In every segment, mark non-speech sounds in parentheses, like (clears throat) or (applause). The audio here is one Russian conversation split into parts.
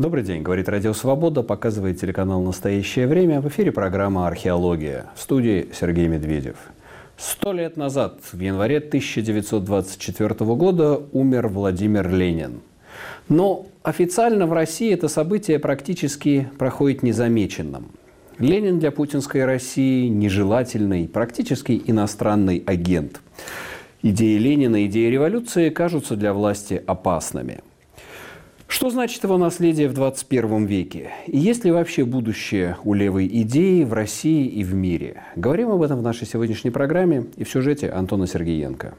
Добрый день, говорит Радио Свобода, показывает телеканал «Настоящее время». В эфире программа «Археология». В студии Сергей Медведев. Сто лет назад, в январе 1924 года, умер Владимир Ленин. Но официально в России это событие практически проходит незамеченным. Ленин для путинской России нежелательный, практически иностранный агент. Идеи Ленина, идеи революции кажутся для власти опасными – что значит его наследие в 21 веке? И есть ли вообще будущее у левой идеи в России и в мире? Говорим об этом в нашей сегодняшней программе и в сюжете Антона Сергеенко.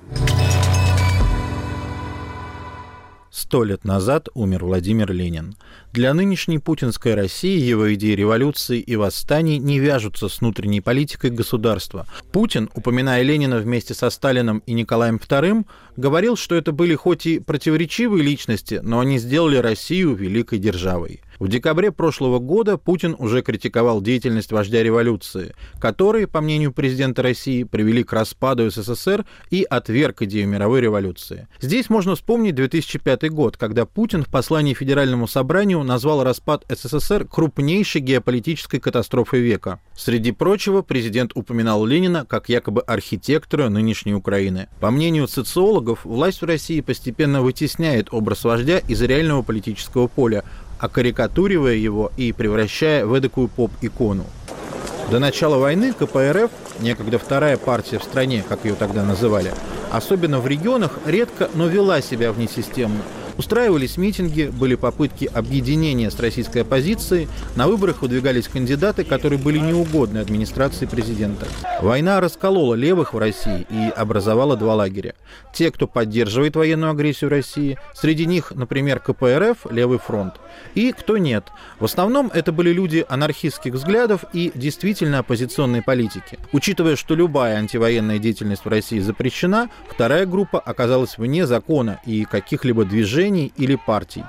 Сто лет назад умер Владимир Ленин. Для нынешней путинской России его идеи революции и восстаний не вяжутся с внутренней политикой государства. Путин, упоминая Ленина вместе со Сталином и Николаем II, говорил, что это были хоть и противоречивые личности, но они сделали Россию великой державой. В декабре прошлого года Путин уже критиковал деятельность вождя революции, которые, по мнению президента России, привели к распаду СССР и отверг идею мировой революции. Здесь можно вспомнить 2005 год, когда Путин в послании Федеральному собранию назвал распад СССР крупнейшей геополитической катастрофой века. Среди прочего, президент упоминал Ленина как якобы архитектора нынешней Украины. По мнению социологов, власть в России постепенно вытесняет образ вождя из реального политического поля, окарикатуривая его и превращая в эдакую поп-икону. До начала войны КПРФ, некогда вторая партия в стране, как ее тогда называли, особенно в регионах, редко, но вела себя внесистемно – Устраивались митинги, были попытки объединения с российской оппозицией, на выборах выдвигались кандидаты, которые были неугодны администрации президента. Война расколола левых в России и образовала два лагеря. Те, кто поддерживает военную агрессию России, среди них, например, КПРФ, Левый фронт, и кто нет. В основном это были люди анархистских взглядов и действительно оппозиционной политики. Учитывая, что любая антивоенная деятельность в России запрещена, вторая группа оказалась вне закона и каких-либо движений или партий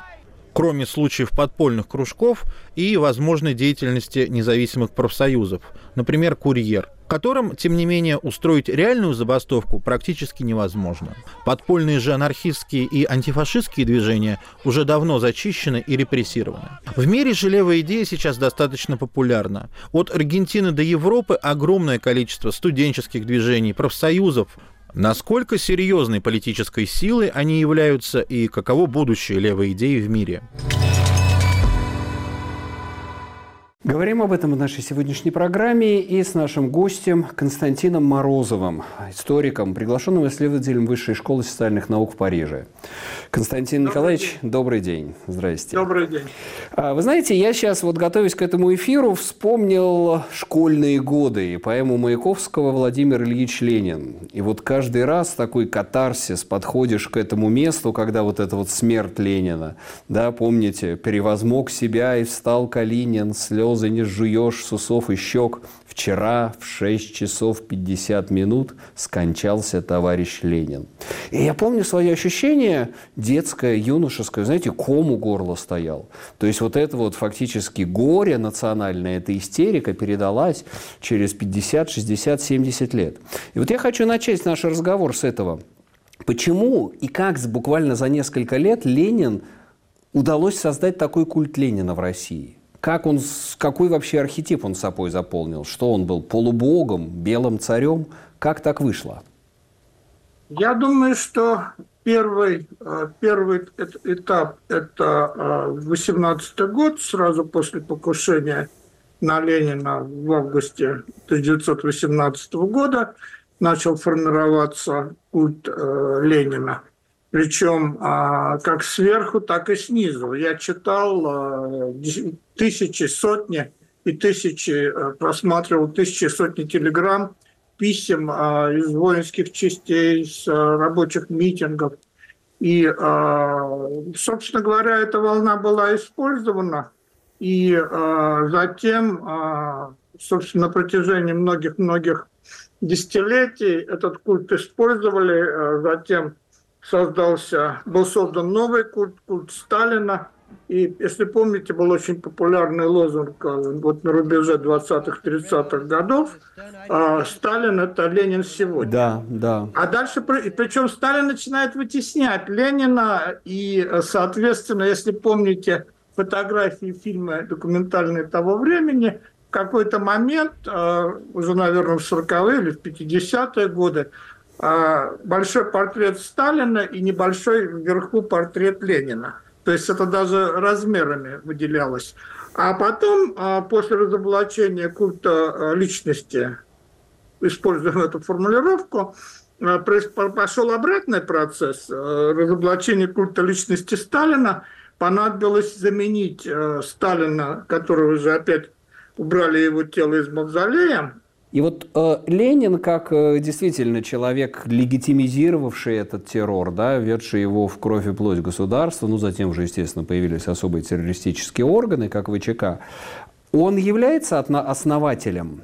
кроме случаев подпольных кружков и возможной деятельности независимых профсоюзов, например, «Курьер», которым, тем не менее, устроить реальную забастовку практически невозможно. Подпольные же анархистские и антифашистские движения уже давно зачищены и репрессированы. В мире же левая идея сейчас достаточно популярна. От Аргентины до Европы огромное количество студенческих движений, профсоюзов, Насколько серьезной политической силой они являются и каково будущее левой идеи в мире? Говорим об этом в нашей сегодняшней программе и с нашим гостем Константином Морозовым, историком, приглашенным исследователем Высшей школы социальных наук в Париже. Константин добрый Николаевич, день. добрый день. Здрасте. Добрый день. А, вы знаете, я сейчас, вот готовясь к этому эфиру, вспомнил школьные годы и поэму Маяковского «Владимир Ильич Ленин». И вот каждый раз такой катарсис, подходишь к этому месту, когда вот эта вот смерть Ленина, да, помните, «Перевозмог себя и встал Калинин, слез слезы не жуешь с усов и щек. Вчера в 6 часов 50 минут скончался товарищ Ленин. И я помню свое ощущение детское, юношеское, знаете, ком у горла стоял. То есть вот это вот фактически горе национальное, эта истерика передалась через 50, 60, 70 лет. И вот я хочу начать наш разговор с этого. Почему и как буквально за несколько лет Ленин удалось создать такой культ Ленина в России? Как он, какой вообще архетип он собой заполнил? Что он был полубогом, белым царем? Как так вышло? Я думаю, что первый, э, первый этап – это 18 э, год, сразу после покушения на Ленина в августе 1918 года начал формироваться культ э, Ленина – причем а, как сверху, так и снизу. Я читал а, тысячи, сотни и тысячи, а, просматривал тысячи, сотни телеграмм, писем а, из воинских частей, с а, рабочих митингов. И, собственно говоря, эта волна была использована. И затем, собственно, на протяжении многих-многих десятилетий этот культ использовали. А, затем создался, был создан новый культ, культ Сталина. И, если помните, был очень популярный лозунг э, вот на рубеже 20-30-х годов э, «Сталин – это Ленин сегодня». Да, да. А дальше, причем Сталин начинает вытеснять Ленина, и, соответственно, если помните, фотографии, фильмы документальные того времени, в какой-то момент, уже, наверное, в 40-е или в 50-е годы, большой портрет Сталина и небольшой вверху портрет Ленина. То есть это даже размерами выделялось. А потом, после разоблачения культа личности, используем эту формулировку, пошел обратный процесс разоблачения культа личности Сталина. Понадобилось заменить Сталина, которого уже опять убрали его тело из мавзолея, и вот э, Ленин, как э, действительно человек, легитимизировавший этот террор, да, ведший его в кровь и плоть государства, ну, затем уже, естественно, появились особые террористические органы, как ВЧК, он является основателем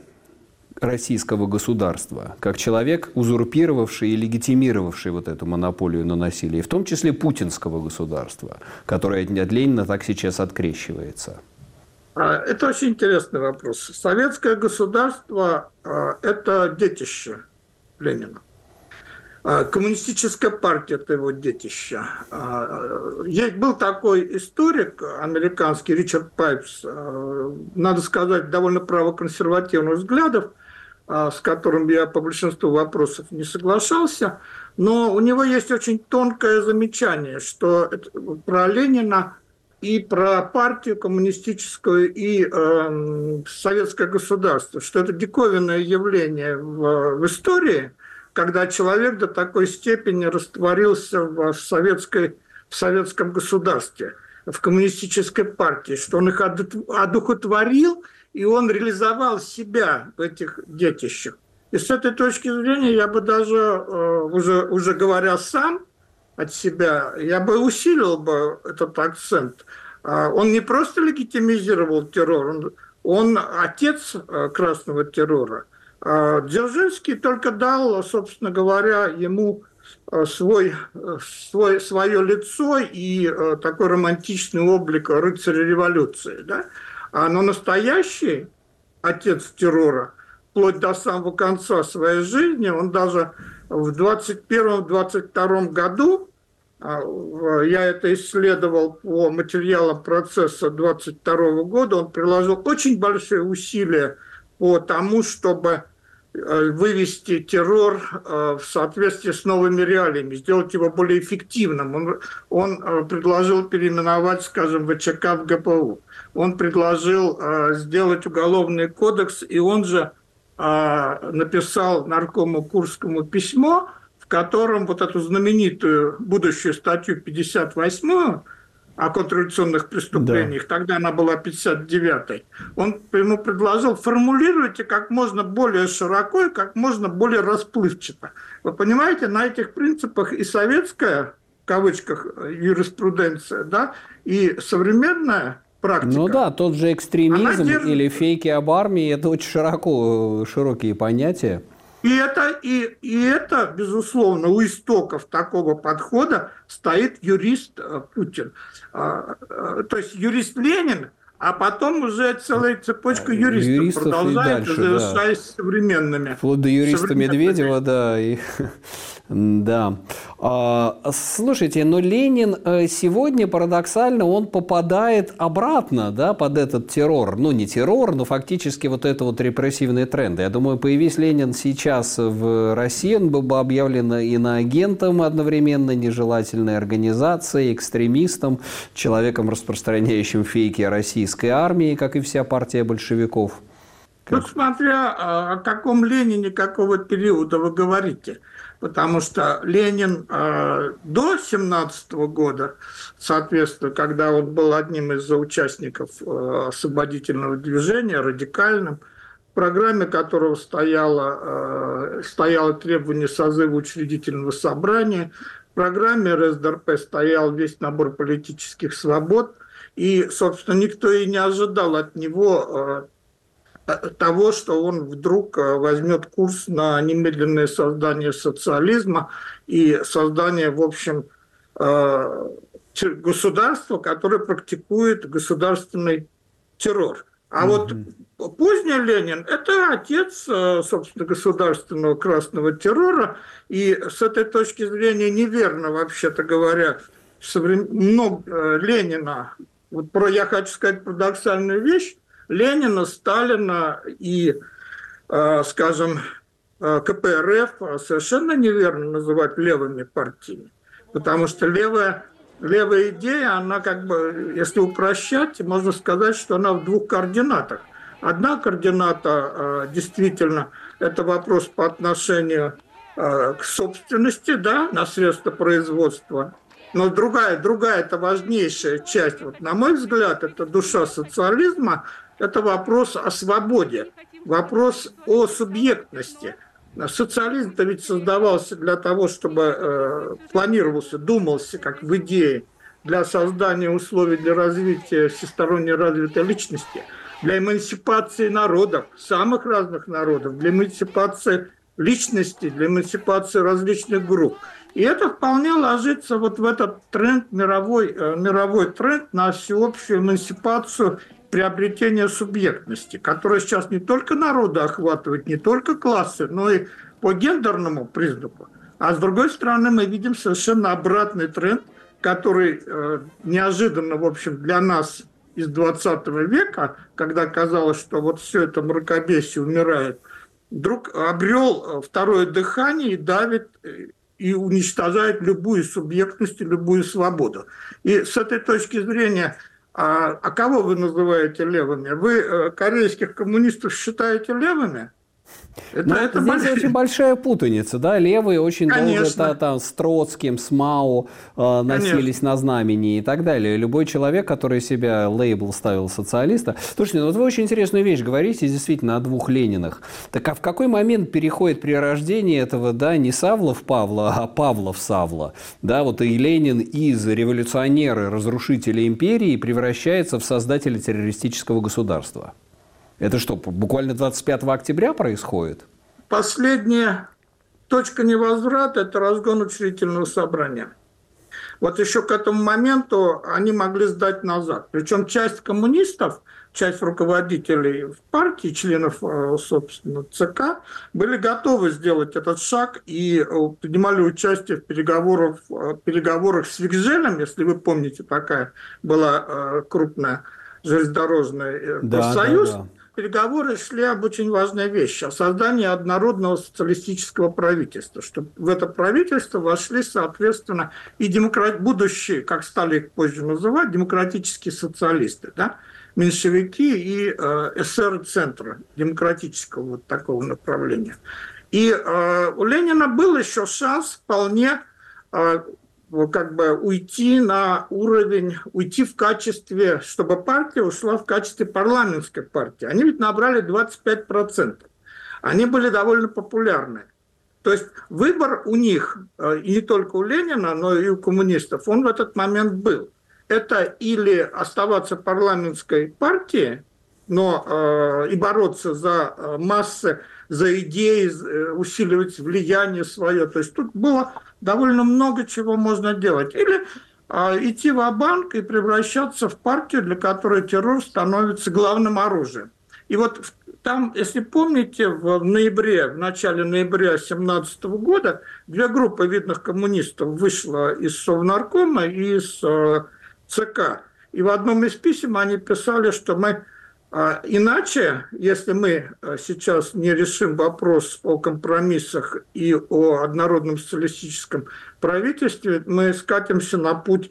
российского государства, как человек, узурпировавший и легитимировавший вот эту монополию на насилие, в том числе путинского государства, которое от Ленина так сейчас открещивается. А, это очень интересный вопрос. Советское государство а, – это детище Ленина. А, коммунистическая партия – это его детище. Был такой историк американский Ричард Пайпс, надо сказать, довольно правоконсервативных взглядов, с которым я по большинству вопросов не соглашался, но у него есть очень тонкое замечание, что про Ленина и про партию коммунистическую, и э, советское государство, что это диковинное явление в, в истории, когда человек до такой степени растворился в, советской, в советском государстве, в коммунистической партии, что он их одухотворил, и он реализовал себя в этих детищах. И с этой точки зрения я бы даже, э, уже, уже говоря сам, от себя, я бы усилил бы этот акцент. А, он не просто легитимизировал террор, он, он отец э, красного террора. А, Дзержинский только дал, собственно говоря, ему э, свой, э, свой, свое лицо и такой романтичный облик рыцаря революции. Да? А, но настоящий отец террора, вплоть до самого конца своей жизни, он даже в 21-22 году а, я это исследовал по материалам процесса 22 года. Он приложил очень большие усилия по тому, чтобы э, вывести террор э, в соответствии с новыми реалиями, сделать его более эффективным. Он, он э, предложил переименовать, скажем, ВЧК в ГПУ. Он предложил сделать уголовный кодекс, и он же написал наркому Курскому письмо, котором вот эту знаменитую будущую статью 58 о контрреволюционных преступлениях, да. тогда она была 59-й, он ему предложил, формулируйте как можно более широко и как можно более расплывчато. Вы понимаете, на этих принципах и советская, в кавычках, юриспруденция, да, и современная практика. Ну да, тот же экстремизм держит... или фейки об армии, это очень широко, широкие понятия. И это, и, и это, безусловно, у истоков такого подхода стоит юрист э, Путин. А, э, то есть юрист Ленин, а потом уже целая цепочка юристов, юристов продолжает, завершаясь да. современными. Вплоть до юриста Медведева, да. И, (laughs) да. А, слушайте, но Ленин э, сегодня парадоксально он попадает обратно да, под этот террор. Ну, не террор, но фактически вот это вот репрессивные тренды. Я думаю, появись Ленин сейчас в России, он был бы объявлен иноагентом одновременно, нежелательной организацией, экстремистом, человеком, распространяющим фейки о российской армии, как и вся партия большевиков. Тут смотря о каком Ленине какого периода вы говорите – потому что Ленин э, до 17 года, соответственно, когда он был одним из участников э, освободительного движения, радикальным, в программе которого стояло, э, стояло требование созыва учредительного собрания, в программе РСДРП стоял весь набор политических свобод, и, собственно, никто и не ожидал от него э, того, что он вдруг э, возьмет курс на немедленное создание социализма и создание, в общем, э, государства, которое практикует государственный террор. А mm-hmm. вот поздний Ленин – это отец, собственно, государственного красного террора, и с этой точки зрения неверно, вообще-то говоря, много Ленина вот про, я хочу сказать парадоксальную вещь, Ленина, Сталина и, э, скажем, э, КПРФ совершенно неверно называть левыми партиями. Потому что левая, левая идея, она как бы, если упрощать, можно сказать, что она в двух координатах. Одна координата э, действительно это вопрос по отношению к собственности, да, на средства производства – но другая, другая, это важнейшая часть, вот, на мой взгляд, это душа социализма, это вопрос о свободе, вопрос о субъектности. Социализм-то ведь создавался для того, чтобы э, планировался, думался как в идее для создания условий для развития всесторонне развитой личности, для эмансипации народов, самых разных народов, для эмансипации личности, для эмансипации различных групп – и это вполне ложится вот в этот тренд, мировой, э, мировой тренд на всеобщую эмансипацию приобретение субъектности, которая сейчас не только народы охватывает, не только классы, но и по гендерному признаку. А с другой стороны, мы видим совершенно обратный тренд, который э, неожиданно, в общем, для нас из 20 века, когда казалось, что вот все это мракобесие умирает, вдруг обрел э, второе дыхание и давит э, и уничтожает любую субъектность и любую свободу. И с этой точки зрения, а, а кого вы называете левыми? Вы э, корейских коммунистов считаете левыми? Это, это здесь большая... очень большая путаница, да, левые очень Конечно. долго там с Троцким, с Мао э, носились Конечно. на знамени и так далее. Любой человек, который себя лейбл ставил социалиста. Слушайте, ну вот вы очень интересную вещь говорите, действительно, о двух Ленинах. Так а в какой момент переходит при рождении этого, да, не Савлов Павла, а Павлов Савла, да, вот и Ленин из революционера, разрушителя империи превращается в создателя террористического государства? Это что, буквально 25 октября происходит? Последняя точка невозврата – это разгон учредительного собрания. Вот еще к этому моменту они могли сдать назад. Причем часть коммунистов, часть руководителей партии, членов, э, собственно, ЦК, были готовы сделать этот шаг и э, принимали участие в переговорах, в переговорах с Викжелем, если вы помните, такая была э, крупная железнодорожный да, профсоюз. Да, да переговоры шли об очень важной вещи, о создании однородного социалистического правительства, чтобы в это правительство вошли, соответственно, и демократ... будущие, как стали их позже называть, демократические социалисты, да, меньшевики и э, эсер-центра демократического вот такого направления. И э, у Ленина был еще шанс вполне э, как бы уйти на уровень, уйти в качестве, чтобы партия ушла в качестве парламентской партии. Они ведь набрали 25%. Они были довольно популярны. То есть выбор у них, э, и не только у Ленина, но и у коммунистов, он в этот момент был. Это или оставаться парламентской партией, но э, и бороться за э, массы, за идеи, э, усиливать влияние свое. То есть тут было довольно много чего можно делать. Или а, идти в банк и превращаться в партию, для которой террор становится главным оружием. И вот там, если помните, в ноябре, в начале ноября 2017 года две группы видных коммунистов вышла из Совнаркома и из э, ЦК. И в одном из писем они писали, что мы иначе, если мы э, сейчас не решим вопрос о компромиссах и о однородном социалистическом правительстве, мы скатимся на путь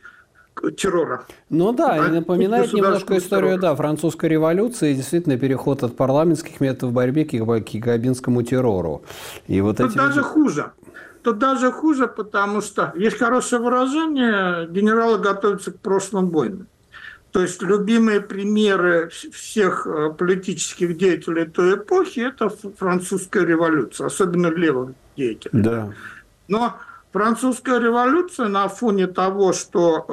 террора. Ну да, а, напоминает немножко историю террора. да, французской революции, действительно переход от парламентских методов борьбы к гигабинскому террору. И вот Тут эти... даже хуже. Тут даже хуже, потому что есть хорошее выражение, генералы готовятся к прошлым войнам. То есть любимые примеры всех э, политических деятелей той эпохи – это французская революция, особенно левых деятелей. Да. Но французская революция на фоне того, что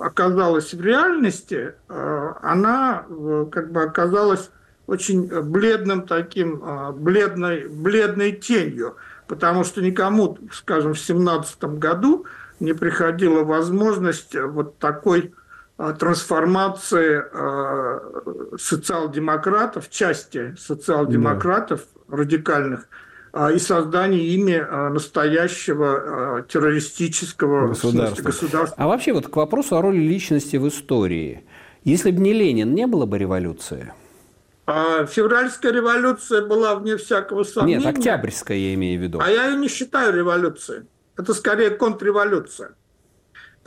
э, оказалось в реальности, э, она как бы оказалась очень бледным таким, бледной, бледной тенью, потому что никому, скажем, в 17 году не приходила возможность вот такой трансформации э, социал-демократов, части социал-демократов да. радикальных, э, и создания ими настоящего террористического государства. государства. А вообще вот к вопросу о роли личности в истории. Если бы не Ленин, не было бы революции? А февральская революция была вне всякого сомнения. Нет, октябрьская я имею в виду. А я ее не считаю революцией. Это скорее контрреволюция.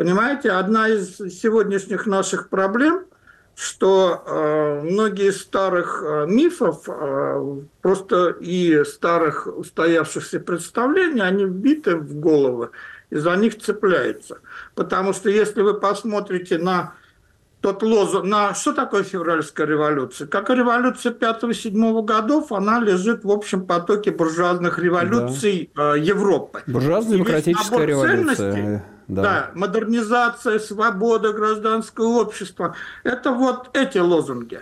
Понимаете, одна из сегодняшних наших проблем, что э, многие старых э, мифов, э, просто и старых устоявшихся представлений, они вбиты в головы и за них цепляются. Потому что если вы посмотрите на тот лозунг, на что такое февральская революция? Как и революция 5-7 годов, она лежит в общем потоке буржуазных революций да. Европы. Буржуазно-демократическая революция. Да. да, модернизация, свобода, гражданское общество. Это вот эти лозунги.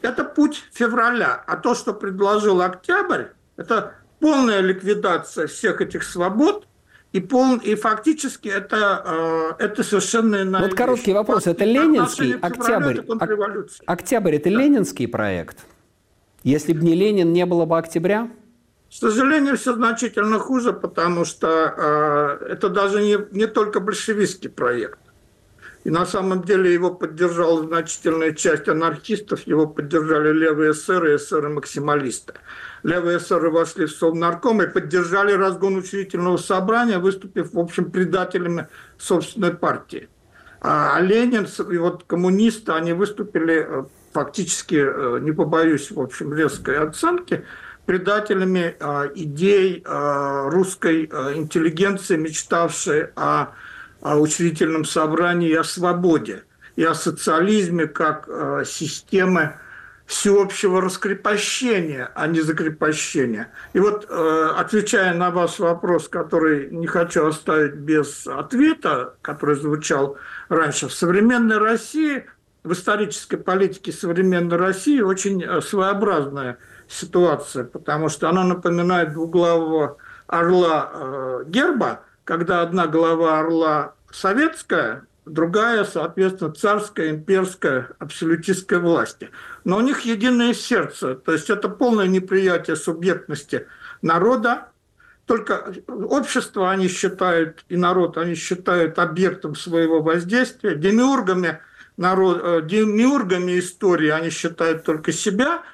Это путь февраля. А то, что предложил октябрь, это полная ликвидация всех этих свобод, и, пол, и фактически это, э, это совершенно иная Вот короткий вопрос. Это ленинский октябрь? Это октябрь – это да. ленинский проект? Если бы не Ленин, не было бы октября? К сожалению, все значительно хуже, потому что э, это даже не, не только большевистский проект. И на самом деле его поддержала значительная часть анархистов, его поддержали левые эсеры и эсеры-максималисты левые эсеры вошли в Совнарком и поддержали разгон учредительного собрания, выступив, в общем, предателями собственной партии. А Ленин и вот коммунисты, они выступили э, фактически, э, не побоюсь, в общем, резкой оценки, предателями э, идей русской интеллигенции, мечтавшей о учредительном собрании и о свободе, и о социализме как системы всеобщего раскрепощения, а не закрепощения. И вот, э, отвечая на ваш вопрос, который не хочу оставить без ответа, который звучал раньше, в современной России, в исторической политике современной России очень э, своеобразная ситуация, потому что она напоминает двуглавого орла э, герба, когда одна голова орла советская, другая, соответственно, царская, имперская, абсолютистская власти. Но у них единое сердце, то есть это полное неприятие субъектности народа, только общество они считают, и народ они считают объектом своего воздействия, демиургами, народ, э, демиургами истории они считают только себя –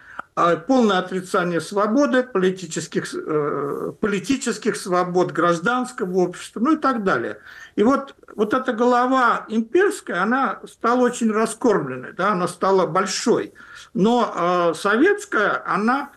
полное отрицание свободы, политических, э, политических свобод, гражданского общества, ну и так далее. И вот, вот эта голова имперская, она стала очень раскормленной, да, она стала большой. Но э, советская, она,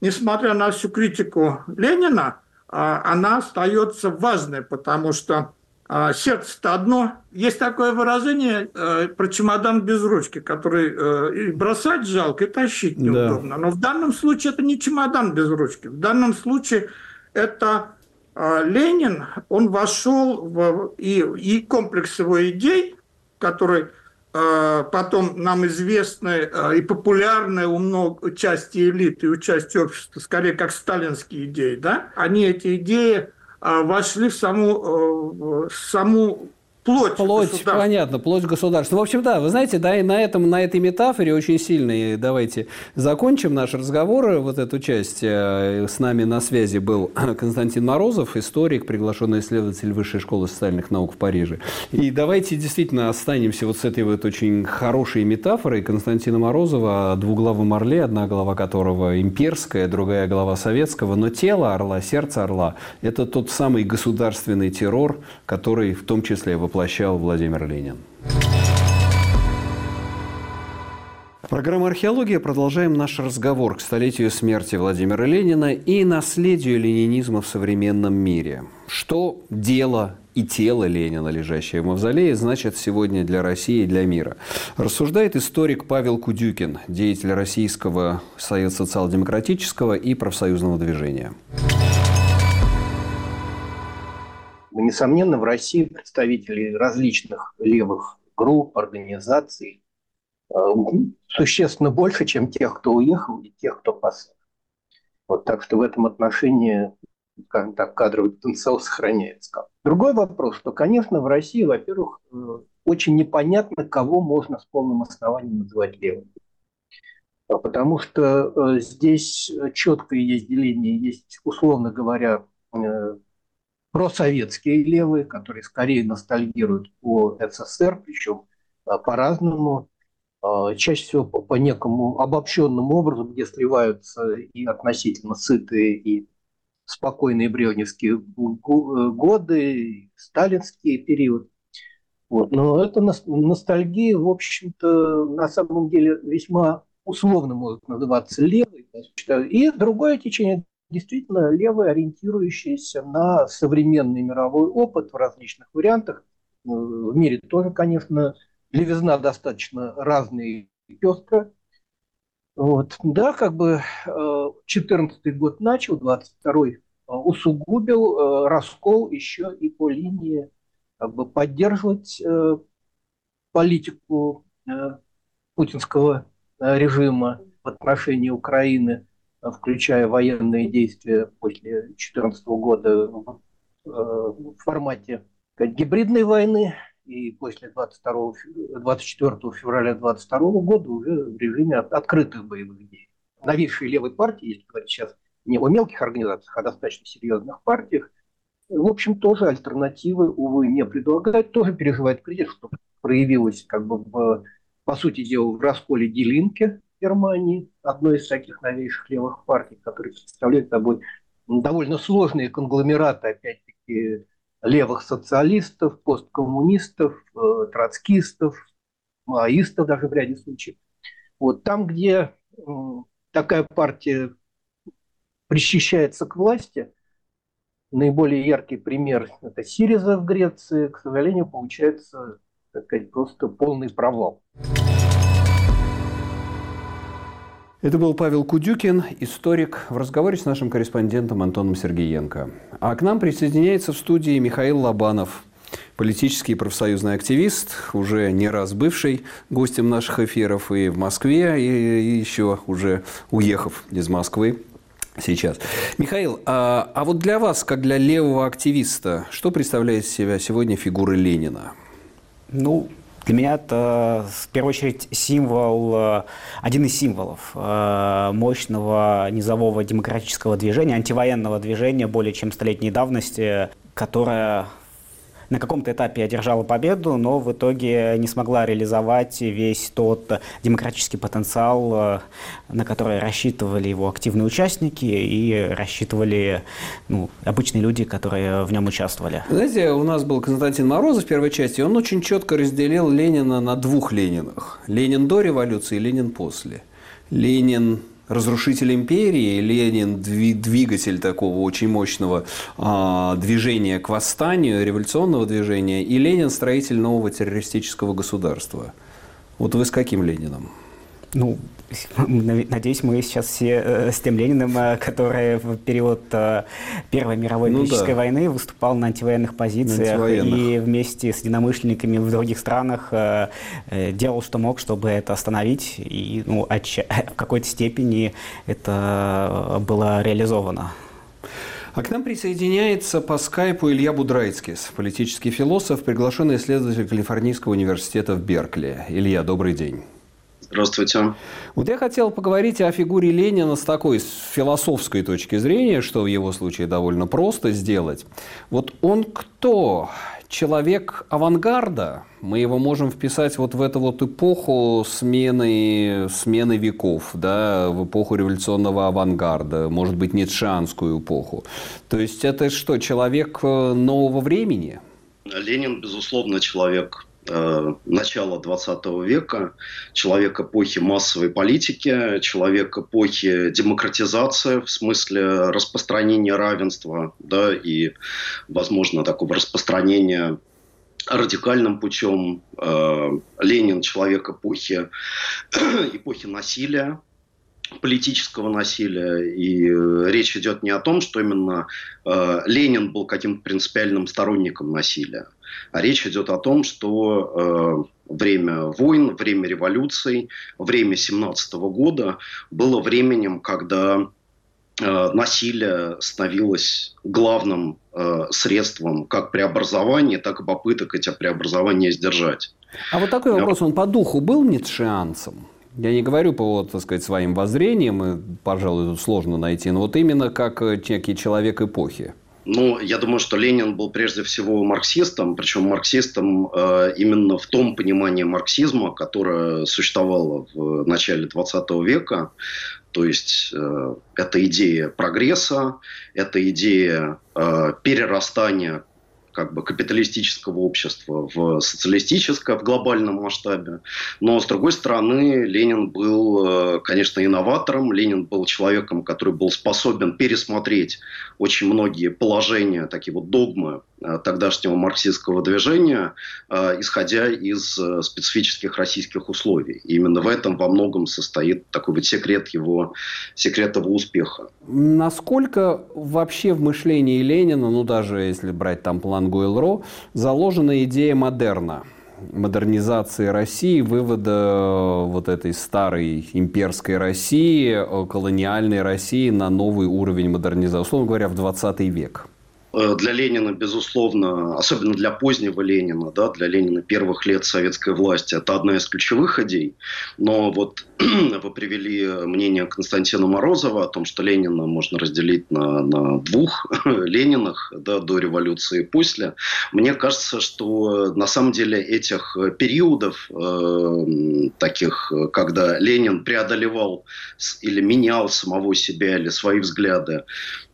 несмотря на всю критику Ленина, э, она остается важной, потому что а сердце-то одно. Есть такое выражение э, про чемодан без ручки, который э, и бросать жалко, и тащить неудобно. Да. Но в данном случае это не чемодан без ручки. В данном случае это э, Ленин, он вошел в и, и комплекс его идей, который э, потом нам известны э, и популярны у много части элиты и у части общества, скорее как сталинские идеи, да, они эти идеи а, вошли в саму, э, в саму Плоть, плоть понятно, плоть государства. В общем, да, вы знаете, да, и на, этом, на этой метафоре очень сильной давайте закончим наш разговор, вот эту часть. Э, с нами на связи был (coughs) Константин Морозов, историк, приглашенный исследователь Высшей школы социальных наук в Париже. И давайте действительно останемся вот с этой вот очень хорошей метафорой Константина Морозова о двуглавом орле, одна голова которого имперская, другая голова советского, но тело орла, сердце орла – это тот самый государственный террор, который в том числе воплощается воплощал Владимир Ленин. Программа «Археология». Продолжаем наш разговор к столетию смерти Владимира Ленина и наследию ленинизма в современном мире. Что дело и тело Ленина, лежащее в мавзолее, значит сегодня для России и для мира. Рассуждает историк Павел Кудюкин, деятель Российского союза социал-демократического и профсоюзного движения. Несомненно, в России представители различных левых групп, организаций э, существенно больше, чем тех, кто уехал, и тех, кто пас. Вот так что в этом отношении, скажем так, кадровый потенциал сохраняется. Другой вопрос, что, конечно, в России, во-первых, э, очень непонятно, кого можно с полным основанием называть левым. Потому что э, здесь четкое есть деление, есть, условно говоря, просоветские левые, которые скорее ностальгируют по СССР, причем а, по-разному. чаще всего по некому обобщенному образу, где сливаются и относительно сытые и спокойные брежневские годы, сталинский период. Вот. Но эта ностальгия, в общем-то, на самом деле весьма условно может называться левой. И другое течение действительно левое, ориентирующееся на современный мировой опыт в различных вариантах. Э, в мире тоже, конечно, левизна достаточно разная и пестрая. Вот. Да, как бы 14 э, год начал, 22 э, усугубил раскол еще и по линии как бы поддерживать политику путинского режима в отношении Украины, включая военные действия после 2014 года в формате гибридной войны, и после 22, 24 февраля 2022 года уже в режиме открытых боевых действий. Новейшие левые партии, если говорить сейчас не о мелких организациях, а достаточно серьезных партиях, в общем, тоже альтернативы, увы, не предлагают, тоже переживает кризис, что проявилось, как бы, в, по сути дела, в расколе Делинки Германии, одной из таких новейших левых партий, которые представляют собой довольно сложные конгломераты, опять-таки, левых социалистов, посткоммунистов, э, троцкистов, маоистов даже в ряде случаев. Вот там, где такая партия прищищается к власти, наиболее яркий пример – это Сириза в Греции, к сожалению, получается так сказать, просто полный провал. Это был Павел Кудюкин, историк, в разговоре с нашим корреспондентом Антоном Сергеенко. А к нам присоединяется в студии Михаил Лобанов, политический и профсоюзный активист, уже не раз бывший гостем наших эфиров и в Москве, и еще уже уехав из Москвы сейчас. Михаил, а, а вот для вас, как для левого активиста, что представляет себя сегодня фигура Ленина? Ну, для меня это, в первую очередь, символ, э, один из символов э, мощного низового демократического движения, антивоенного движения более чем столетней давности, которое на каком-то этапе одержала победу, но в итоге не смогла реализовать весь тот демократический потенциал, э, на который рассчитывали его активные участники и рассчитывали ну, обычные люди, которые в нем участвовали. Знаете, у нас был Константин Морозов в первой части, он очень четко разделил Ленина на двух Ленинах. Ленин до революции, Ленин после. Ленин разрушитель империи, Ленин двигатель такого очень мощного а, движения к восстанию, революционного движения, и Ленин строитель нового террористического государства. Вот вы с каким Лениным? Ну, (laughs) надеюсь, мы сейчас все э, с тем Лениным, э, который в период э, Первой мировой ну, да. войны выступал на антивоенных позициях антивоенных. и вместе с единомышленниками в других странах делал, что мог, чтобы это остановить. И ну, (laughs) в какой-то степени это было реализовано. А к нам присоединяется по скайпу Илья Будрайцкис, политический философ, приглашенный исследователь Калифорнийского университета в Беркли. Илья, добрый день. Здравствуйте. Вот я хотел поговорить о фигуре Ленина с такой с философской точки зрения, что в его случае довольно просто сделать. Вот он кто? Человек авангарда? Мы его можем вписать вот в эту вот эпоху смены, смены веков, да, в эпоху революционного авангарда, может быть, ницшанскую эпоху. То есть это что, человек э, нового времени? Ленин, безусловно, человек начала 20 века, человек эпохи массовой политики, человек эпохи демократизации в смысле распространения равенства, да, и, возможно, такого распространения радикальным путем. Э, Ленин человек эпохи, (clears throat) эпохи насилия, политического насилия. И речь идет не о том, что именно э, Ленин был каким-то принципиальным сторонником насилия. А речь идет о том, что э, время войн, время революций, время 17 года было временем, когда э, насилие становилось главным э, средством как преобразования, так и попыток эти преобразования сдержать. А вот такой вопрос, он по духу был ницшеанцем? Я не говорю по, так сказать, своим воззрениям, и, пожалуй, тут сложно найти, но вот именно как некий человек эпохи. Ну, я думаю, что Ленин был прежде всего марксистом, причем марксистом э, именно в том понимании марксизма, которое существовало в начале 20 века. То есть э, это идея прогресса, это идея э, перерастания как бы капиталистического общества в социалистическое в глобальном масштабе. Но, с другой стороны, Ленин был, э, конечно, инноватором. Ленин был человеком, который был способен пересмотреть очень многие положения, такие вот догмы тогдашнего марксистского движения, э, исходя из э, специфических российских условий. И именно в этом во многом состоит такой вот секрет его, секрет его успеха. Насколько вообще в мышлении Ленина, ну даже если брать там план Гуэлро, заложена идея модерна? модернизации России, вывода вот этой старой имперской России, колониальной России на новый уровень модернизации, условно говоря, в 20 век. Э, для Ленина, безусловно, особенно для позднего Ленина, да, для Ленина первых лет советской власти, это одна из ключевых идей. Но вот (clears throat) вы привели мнение Константина Морозова о том, что Ленина можно разделить на, на двух (clears throat) Ленинах да, до революции и после. Мне кажется, что на самом деле этих периодов, э, таких, когда Ленин преодолевал или менял самого себя или свои взгляды,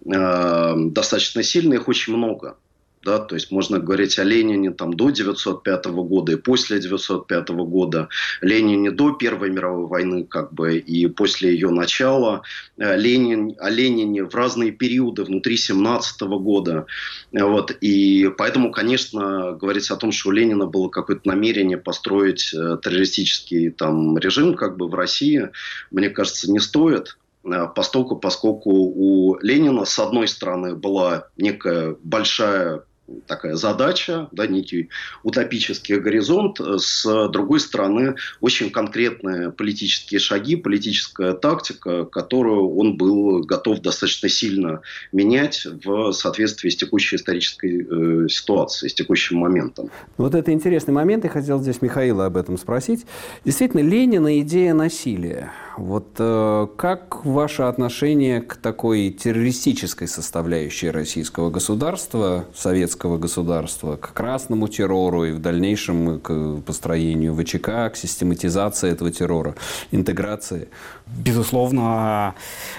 э, достаточно сильно, их очень много да, то есть можно говорить о Ленине там до 905 года и после 905 года, Ленине до Первой мировой войны как бы и после ее начала, э, Ленин, о Ленине в разные периоды внутри 17 года, вот, и поэтому, конечно, говорить о том, что у Ленина было какое-то намерение построить э, террористический там режим как бы в России, мне кажется, не стоит, э, поскольку, поскольку у Ленина, с одной стороны, была некая большая такая задача, да, некий утопический горизонт. С другой стороны, очень конкретные политические шаги, политическая тактика, которую он был готов достаточно сильно менять в соответствии с текущей исторической э, ситуацией, с текущим моментом. Вот это интересный момент. Я хотел здесь Михаила об этом спросить. Действительно, Ленина идея насилия. Вот э, как ваше отношение к такой террористической составляющей российского государства, советского государства, к красному террору и в дальнейшем к построению ВЧК, к систематизации этого террора, интеграции? Безусловно,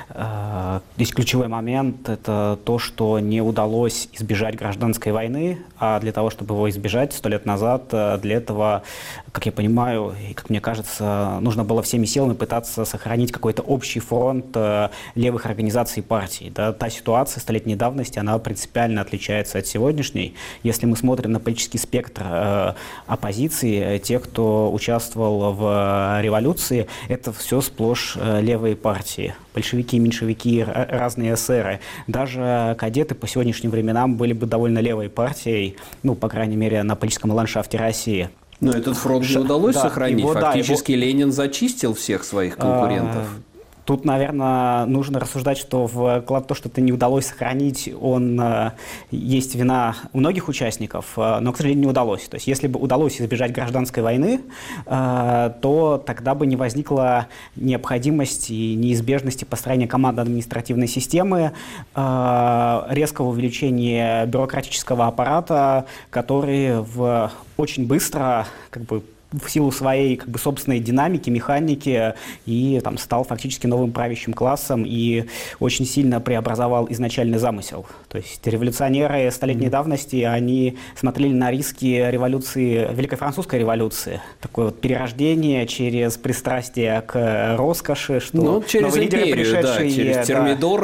э, здесь ключевой момент – это то, что не удалось избежать гражданской войны, а для того, чтобы его избежать сто лет назад, э, для этого, как я понимаю и как мне кажется, нужно было всеми силами пытаться сохранить какой-то общий фронт э, левых организаций и партий. Да? Та ситуация столетней давности, она принципиально отличается от сегодняшней. Если мы смотрим на политический спектр оппозиции, тех, кто участвовал в революции, это все сплошь Э, левые партии, большевики, меньшевики, разные эсеры. Даже кадеты по сегодняшним временам были бы довольно левой партией, ну, по крайней мере, на политическом ландшафте России. Но этот фронт не удалось да, сохранить. Его, Фактически да, его... Ленин зачистил всех своих конкурентов. А, Тут, наверное, нужно рассуждать, что вклад то, что это не удалось сохранить, он э, есть вина у многих участников, э, но, к сожалению, не удалось. То есть, если бы удалось избежать гражданской войны, э, то тогда бы не возникла необходимость и неизбежности построения командно-административной системы, резкого увеличения бюрократического аппарата, который в очень быстро как бы в силу своей как бы, собственной динамики, механики и там, стал фактически новым правящим классом и очень сильно преобразовал изначальный замысел. То есть революционеры столетней mm-hmm. давности, они смотрели на риски революции, Великой Французской революции. Такое вот перерождение через пристрастие к роскоши, что ну, через империю, лидеры, пришедшие... Да, через Термидор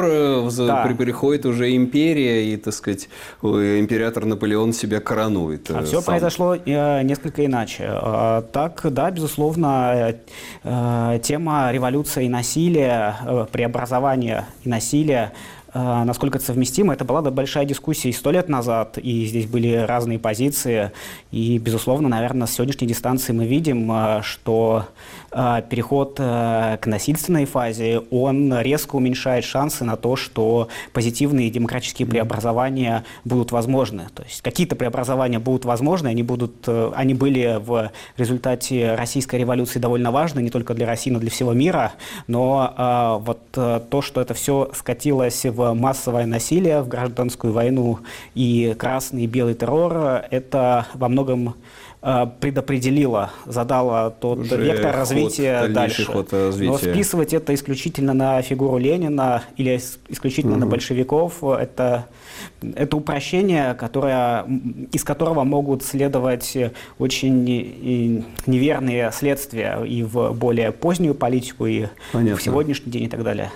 да. Э, приходит уже империя, и, так сказать, император Наполеон себя коронует. А э, все сам. произошло э, несколько иначе. А так, да, безусловно, э, тема революции и насилия, э, преобразования и насилия э, насколько это совместимо. Это была большая дискуссия и сто лет назад, и здесь были разные позиции. И, безусловно, наверное, с сегодняшней дистанции мы видим, что а, переход э, к насильственной фазе, он резко уменьшает шансы на то, что позитивные демократические преобразования будут возможны. То есть какие-то преобразования будут возможны, они, будут, э, они были в результате российской революции довольно важны, не только для России, но для всего мира. Но а, вот э, то, что это все скатилось в массовое насилие, в гражданскую войну и красный и белый террор, это во многом предопределила, задала тот Уже вектор развития дальше. Ход развития. Но списывать это исключительно на фигуру Ленина или исключительно угу. на большевиков, это, это упрощение, которое, из которого могут следовать очень неверные следствия и в более позднюю политику, и Понятно. в сегодняшний день и так далее.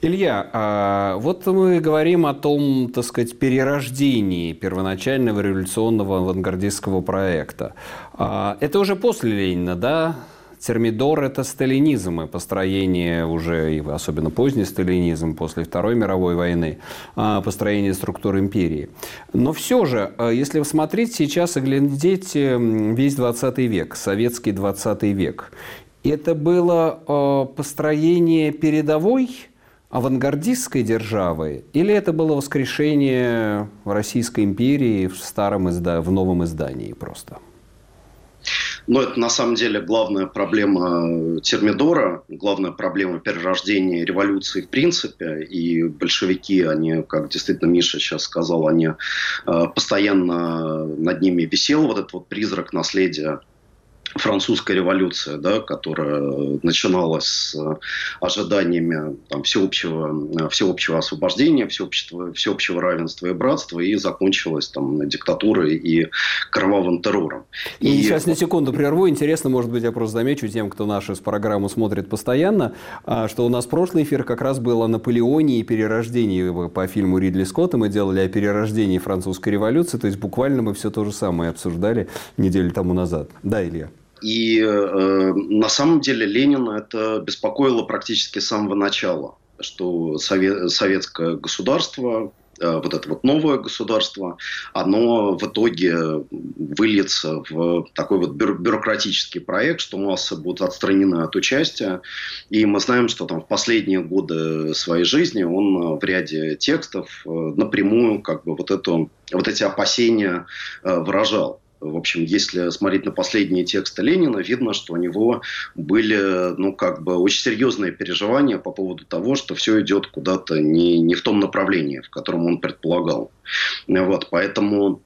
Илья, а вот мы говорим о том, так сказать, перерождении первоначального революционного авангардистского проекта. А, это уже после Ленина, да? Термидор – это сталинизм и построение уже, особенно поздний сталинизм после Второй мировой войны, а, построение структуры империи. Но все же, если смотреть сейчас и глядеть весь 20 век, советский 20 век, это было построение передовой – авангардистской державы, или это было воскрешение Российской империи в старом изда... в новом издании просто? Но это на самом деле главная проблема Термидора, главная проблема перерождения революции в принципе. И большевики, они, как действительно Миша сейчас сказал, они э, постоянно над ними висел вот этот вот призрак наследия французская революция, да, которая начиналась с э, ожиданиями там, всеобщего, э, всеобщего освобождения, всеобщего, всеобщего равенства и братства, и закончилась там, диктатурой и кровавым террором. И, и сейчас на секунду прерву. Интересно, может быть, я просто замечу тем, кто нашу программу смотрит постоянно, а, что у нас прошлый эфир как раз был о Наполеоне и перерождении по фильму Ридли Скотта. Мы делали о перерождении французской революции, то есть буквально мы все то же самое обсуждали неделю тому назад. Да, Илья? И э, на самом деле Ленина это беспокоило практически с самого начала, что совет, советское государство, э, вот это вот новое государство, оно в итоге выльется в такой вот бюрократический проект, что массы будут отстранены от участия. И мы знаем, что там в последние годы своей жизни он в ряде текстов э, напрямую как бы вот, эту, вот эти опасения э, выражал. В общем, если смотреть на последние тексты Ленина, видно, что у него были, ну, как бы, очень серьезные переживания по поводу того, что все идет куда-то не, не в том направлении, в котором он предполагал. Вот, поэтому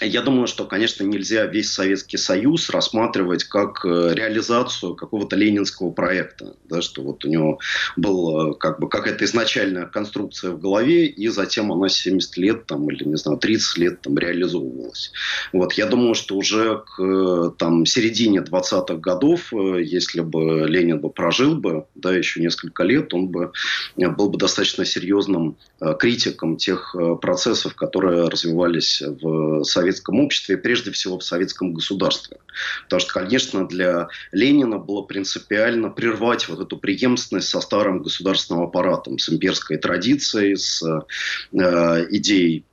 я думаю, что, конечно, нельзя весь Советский Союз рассматривать как э, реализацию какого-то ленинского проекта, да, что вот у него была как бы какая-то изначальная конструкция в голове, и затем она 70 лет там, или, не знаю, 30 лет там реализовывалась. Вот, я думаю, что уже к там, середине 20-х годов, э, если бы Ленин бы прожил бы да, еще несколько лет, он бы э, был бы достаточно серьезным критиком тех процессов, которые развивались в Советском советском обществе, прежде всего в советском государстве. Потому что, конечно, для Ленина было принципиально прервать вот эту преемственность со старым государственным аппаратом, с имперской традицией, с э, идеей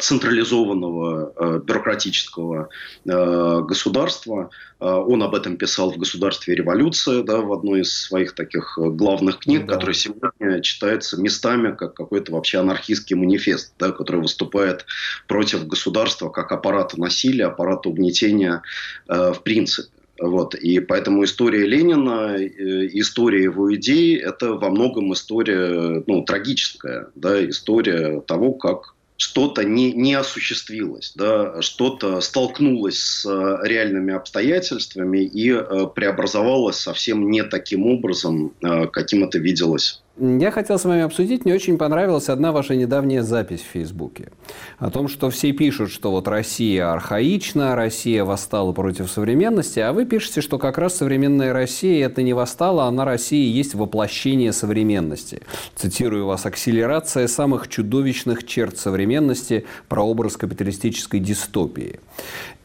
централизованного э, бюрократического э, государства. Он об этом писал в «Государстве революция», да, в одной из своих таких главных книг, да. которая сегодня читается местами как какой-то вообще анархистский манифест, да, который выступает против государства как аппарата насилия, аппарата угнетения в принципе. Вот. И поэтому история Ленина, история его идей – это во многом история ну, трагическая. Да, история того, как что-то не, не осуществилось, да, что-то столкнулось с э, реальными обстоятельствами и э, преобразовалось совсем не таким образом, э, каким это виделось я хотел с вами обсудить, мне очень понравилась одна ваша недавняя запись в Фейсбуке. О том, что все пишут, что вот Россия архаична, Россия восстала против современности, а вы пишете, что как раз современная Россия это не восстала, а на России есть воплощение современности. Цитирую вас, акселерация самых чудовищных черт современности, прообраз капиталистической дистопии.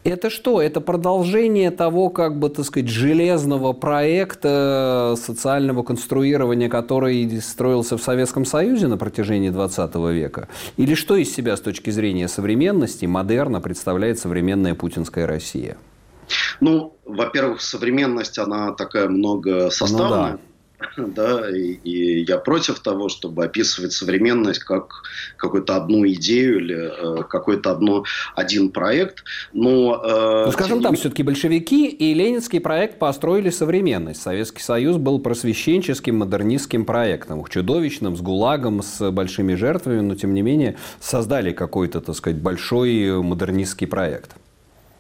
Это что? Это продолжение того, как бы, так сказать, железного проекта социального конструирования, который строился в Советском Союзе на протяжении 20 века? Или что из себя с точки зрения современности, модерна представляет современная путинская Россия? Ну, во-первых, современность, она такая многосоставная. Ну, да (clears throat) да, и, и я против того, чтобы описывать современность как какую-то одну идею или э, какой-то одно, один проект, но... Э, ну, скажем так, все-таки большевики и ленинский проект построили современность. Советский Союз был просвещенческим, модернистским проектом, чудовищным, с ГУЛАГом, с большими жертвами, но, тем не менее, создали какой-то, так сказать, большой модернистский проект.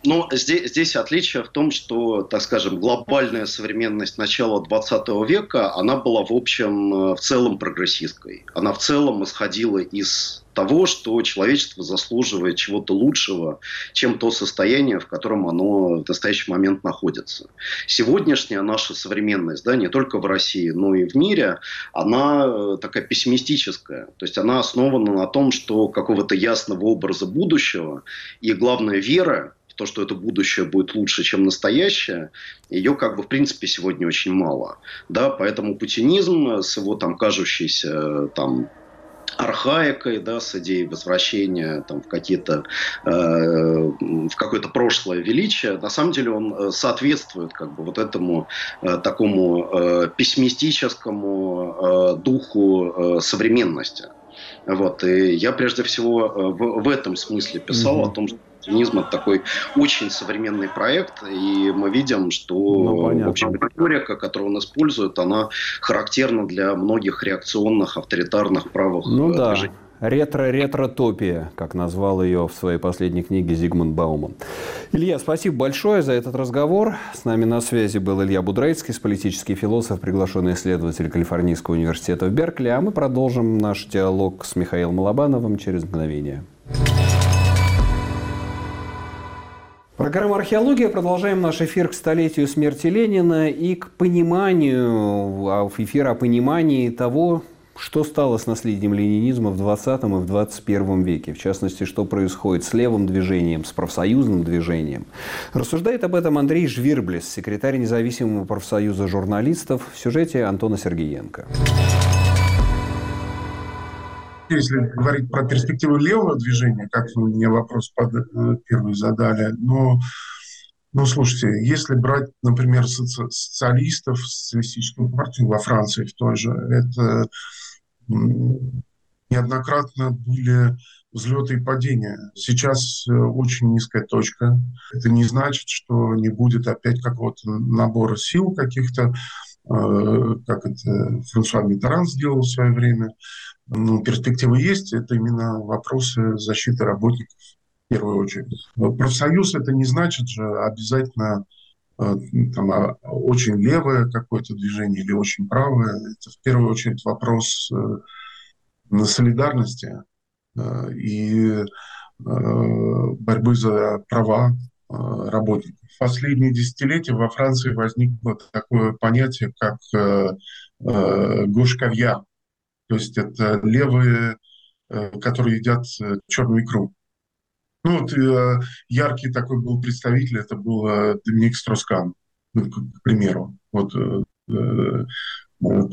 Но здесь, здесь отличие в том, что, так скажем, глобальная современность начала 20 века, она была, в общем, э, в целом прогрессистской. Она в целом исходила из того, что человечество заслуживает чего-то лучшего, чем то состояние, в котором оно в настоящий момент находится. Сегодняшняя наша современность, да, не только в России, но и в мире, она э, такая пессимистическая. То есть она основана на том, что какого-то ясного образа будущего и, главное, вера то, что это будущее будет лучше, чем настоящее, ее как бы в принципе сегодня очень мало. Да, поэтому путинизм с его там кажущейся там архаикой, да, с идеей возвращения там, в, какие-то, э, в какое-то прошлое величие, на самом деле он э, соответствует как бы, вот этому э, такому э, пессимистическому э, духу э, современности. Вот. И я прежде всего э, в, в этом смысле писал mm-hmm. о том, что Феминизм это такой очень современный проект, и мы видим, что ну, в общем, риторика, которую он использует, она характерна для многих реакционных, авторитарных правых ну, да. движений. Ретро-ретротопия, как назвал ее в своей последней книге Зигмунд Бауман. Илья, спасибо большое за этот разговор. С нами на связи был Илья Будрейцкий, политический философ, приглашенный исследователь Калифорнийского университета в Беркли. А мы продолжим наш диалог с Михаилом Малабановым через мгновение. Программа «Археология». Продолжаем наш эфир к столетию смерти Ленина и к пониманию, а эфир о понимании того, что стало с наследием ленинизма в 20 и в 21 веке, в частности, что происходит с левым движением, с профсоюзным движением. Рассуждает об этом Андрей Жвирблес, секретарь независимого профсоюза журналистов в сюжете Антона Сергеенко если говорить про перспективы левого движения, как вы мне вопрос под, э, первый задали, но ну, слушайте, если брать, например, соци социалистов, социалистическую партию во Франции в той же, это неоднократно были взлеты и падения. Сейчас э, очень низкая точка. Это не значит, что не будет опять какого-то набора сил каких-то, э, как это Франсуа Миттеран сделал в свое время ну, перспективы есть, это именно вопросы защиты работников в первую очередь. Профсоюз это не значит же обязательно э, там, а, очень левое какое-то движение или очень правое. Это в первую очередь вопрос э, солидарности э, и борьбы за права работников. В последние десятилетия во Франции возникло такое понятие, как гошковья, то есть это левые, э, которые едят э, черную икру. Ну, вот э, яркий такой был представитель, это был Доминик Строскан, ну, к примеру. Вот, то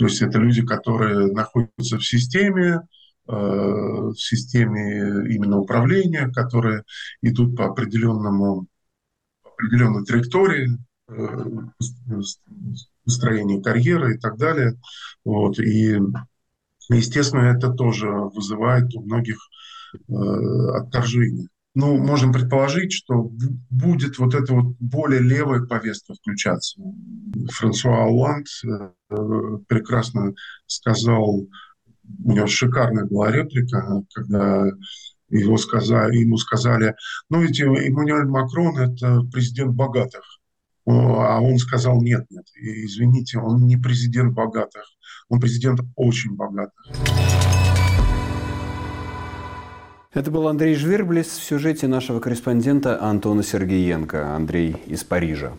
есть это люди, которые находятся в системе, в системе именно управления, которые идут по определенному определенной траектории построения карьеры и так далее. Вот. И Естественно, это тоже вызывает у многих э, отторжение. Ну, можем предположить, что будет вот эта вот более левая повестка включаться. Франсуа Оланд э, прекрасно сказал, у него шикарная была реплика, когда его сказали, ему сказали, ну ведь Эммануэль Макрон – это президент богатых. А он сказал, нет, нет, извините, он не президент богатых, он президент очень богатых. Это был Андрей Жверблес в сюжете нашего корреспондента Антона Сергеенко. Андрей из Парижа.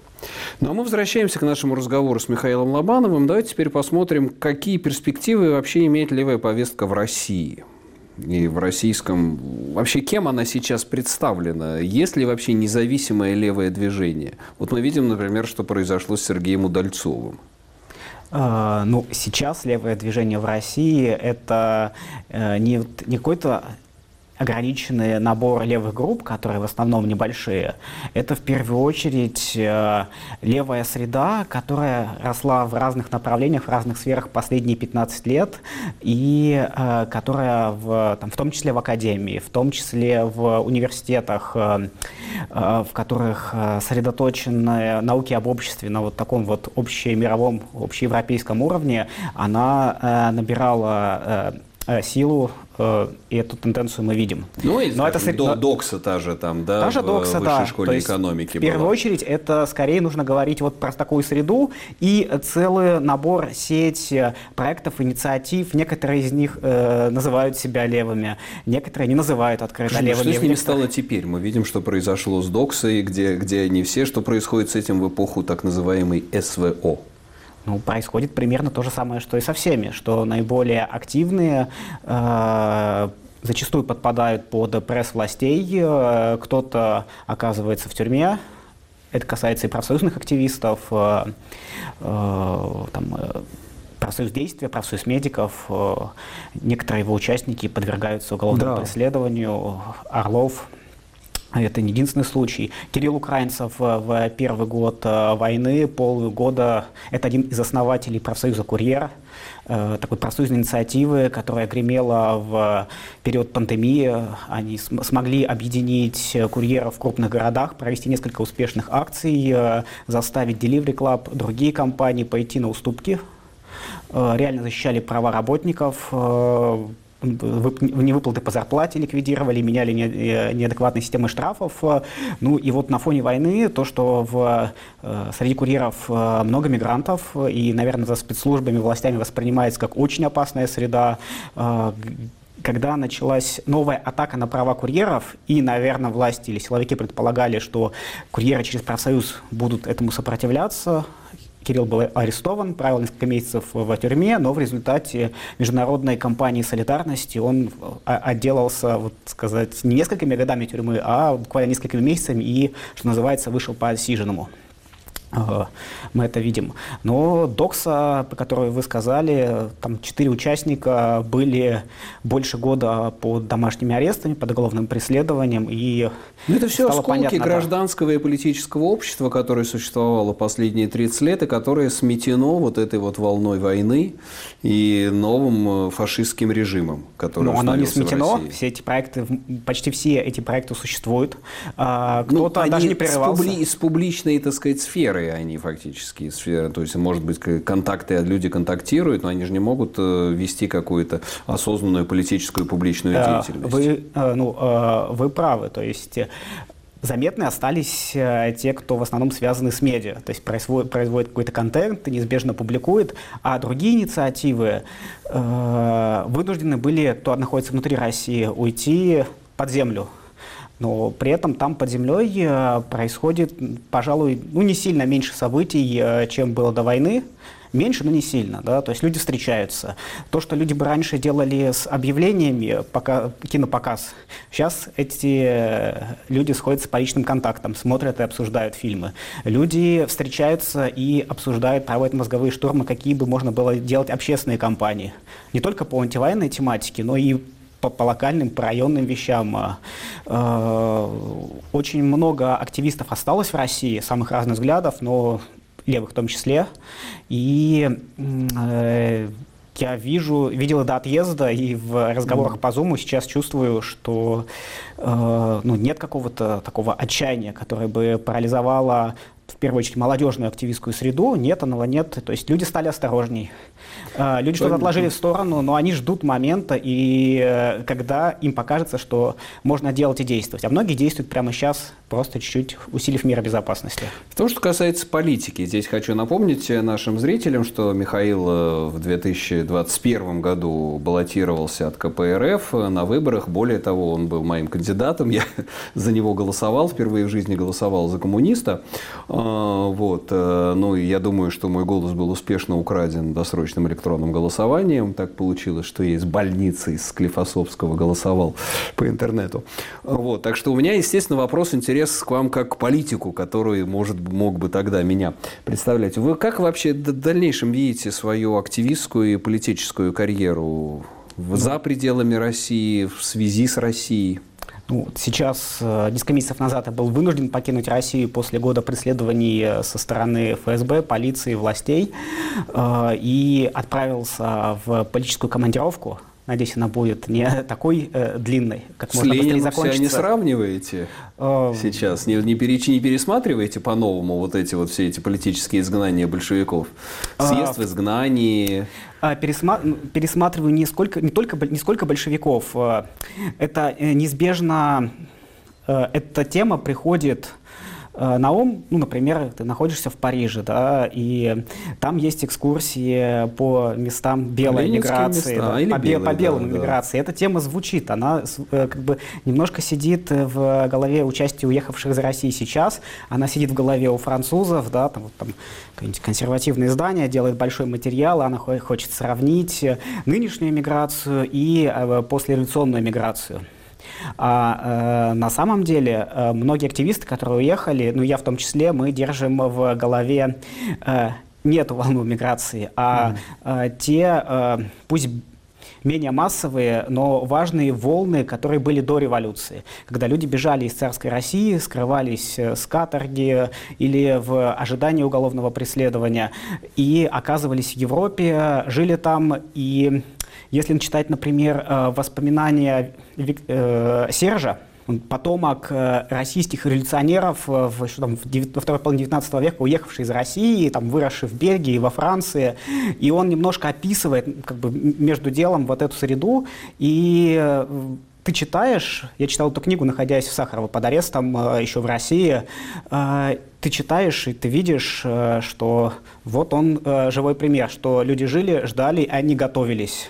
Ну а мы возвращаемся к нашему разговору с Михаилом Лобановым. Давайте теперь посмотрим, какие перспективы вообще имеет левая повестка в России и в российском... Вообще, кем она сейчас представлена? Есть ли вообще независимое левое движение? Вот мы видим, например, что произошло с Сергеем Удальцовым. А, ну, сейчас левое движение в России – это э, не, не какой-то ограниченный набор левых групп, которые в основном небольшие, это в первую очередь э, левая среда, которая росла в разных направлениях, в разных сферах последние 15 лет, и э, которая в, там, в том числе в академии, в том числе в университетах, э, в которых сосредоточены науки об обществе на вот таком вот общемировом, общеевропейском уровне, она набирала силу Э, и эту тенденцию мы видим. Ну, и, Но это до, докса та же там, да, та же докса, да. школе есть, экономики В первую была. очередь, это скорее нужно говорить вот про такую среду и целый набор, сеть проектов, инициатив. Некоторые из них э, называют себя левыми, некоторые не называют открыто что, левыми. Что с ними стало теперь? Мы видим, что произошло с доксой, где, где они все, что происходит с этим в эпоху так называемой СВО ну, происходит примерно то же самое, что и со всеми, что наиболее активные э, зачастую подпадают под пресс властей, э, кто-то оказывается в тюрьме, это касается и профсоюзных активистов, э, э, там, э, профсоюз действия, профсоюз медиков, э, некоторые его участники подвергаются уголовному да. преследованию, Орлов, это не единственный случай. Кирилл Украинцев в первый год э, войны, полгода, это один из основателей профсоюза «Курьер», э, такой профсоюзной инициативы, которая гремела в период пандемии. Они смогли объединить курьеров в крупных городах, провести несколько успешных акций, э, заставить Delivery Club, другие компании пойти на уступки. Реально защищали права работников, невыплаты по зарплате ликвидировали, меняли э, неадекватные системы штрафов. Ну и вот на фоне войны то, что в, э, среди курьеров э, много мигрантов и, наверное, за спецслужбами, властями воспринимается как очень опасная среда, когда началась новая атака на права курьеров, и, наверное, власти или силовики предполагали, что курьеры через профсоюз будут этому сопротивляться, Кирилл был арестован, провел несколько месяцев в тюрьме, но в результате международной кампании солидарности он а, отделался, вот сказать, не несколькими годами тюрьмы, а буквально несколькими месяцами и, что называется, вышел по отсиженному мы это видим. Но Докса, по которой вы сказали, там четыре участника были больше года под домашними арестами, под уголовным преследованием. И ну, это все осколки понятно, гражданского да. и политического общества, которое существовало последние 30 лет и которое сметено вот этой вот волной войны и новым э, фашистским режимом, который Но оно не сметено. Все эти проекты, почти все эти проекты существуют. А, ну, кто-то ну, даже не прерывался. Публи, с публичной, так сказать, сферы сферы они фактически, сферы. То есть, может быть, контакты, люди контактируют, но они же не могут э, вести какую-то осознанную политическую публичную э, деятельность. Вы, э, ну, вы правы. То есть заметны остались те, кто в основном связаны с медиа, то есть производит, производит какой-то контент, неизбежно публикует, а другие инициативы э, вынуждены были, кто находится внутри России, уйти под землю, но при этом там под землей э, происходит, пожалуй, ну не сильно меньше событий, э, чем было до войны. Меньше, но не сильно, да, то есть люди встречаются. То, что люди бы раньше делали с объявлениями, пока, кинопоказ, сейчас эти э, люди сходятся по личным контактам, смотрят и обсуждают фильмы. Люди встречаются и обсуждают, проводят мозговые штурмы, какие бы можно было делать общественные кампании. Не только по антивоенной тематике, но и по, по локальным, по районным вещам. А, э, очень много активистов осталось в России, самых разных взглядов, но левых в том числе. И э, я вижу, видел до отъезда и в разговорах mm. по Zoom сейчас чувствую, что э, ну, нет какого-то такого отчаяния, которое бы парализовало в первую очередь молодежную активистскую среду. Нет, оного нет. То есть люди стали осторожней. А, люди что-то отложили в сторону, но они ждут момента, и э, когда им покажется, что можно делать и действовать. А многие действуют прямо сейчас, просто чуть-чуть усилив меры безопасности. В том, что касается политики, здесь хочу напомнить нашим зрителям, что Михаил э, в 2021 году баллотировался от КПРФ на выборах. Более того, он был моим кандидатом. (laughs) Я за него голосовал, впервые в жизни голосовал за коммуниста. А, вот. Э, ну, я думаю, что мой голос был успешно украден досрочным электронным электронным голосованием. Так получилось, что я из больницы, из Склифосовского голосовал по интернету. Вот. Так что у меня, естественно, вопрос, интерес к вам как к политику, который может, мог бы тогда меня представлять. Вы как вообще в дальнейшем видите свою активистскую и политическую карьеру за пределами России, в связи с Россией? Ну, сейчас, э, несколько месяцев назад я был вынужден покинуть Россию после года преследований э, со стороны ФСБ, полиции, властей э, и отправился в политическую командировку Надеюсь, она будет не (laughs) такой э, длинной, как С можно быстрее Лениным закончится. не сравниваете Э, сейчас? Не, не, пере- не пересматриваете по-новому вот эти вот все эти политические изгнания большевиков? Съезд в изгнании, А, пересма- пересматриваю не, сколько, не, только, не сколько большевиков. э, Это э, неизбежно, э, эта тема приходит э, на ум, ну, например, ты находишься в Париже, да, и там есть экскурсии по местам белой Ленинские миграции, места, да, или по, бе- белые, по белым да, да. миграции. Эта тема звучит, она э, как бы немножко сидит в голове участия уехавших за Россию сейчас, она сидит в голове у французов, да, там, вот там какое-нибудь консервативное издание делает большой материал, она хо- хочет сравнить нынешнюю миграцию и э, послереволюционную миграцию. А э, на самом деле э, многие активисты, которые уехали, ну я в том числе, мы держим в голове э, не эту волну миграции, а э, те, э, пусть менее массовые, но важные волны, которые были до революции, когда люди бежали из царской России, скрывались э, с каторги или в ожидании уголовного преследования и оказывались в Европе, жили там и если читать, например, э, воспоминания э, Сержа, потомок э, российских революционеров в, что там, во второй половине 19 века, уехавший из России, там, выросший в Бельгии, во Франции. И он немножко описывает как бы, между делом вот эту среду. И ты читаешь, я читал эту книгу, находясь в Сахарово под арестом еще в России, ты читаешь и ты видишь, э, что вот он э, живой пример, что люди жили, ждали, а они готовились.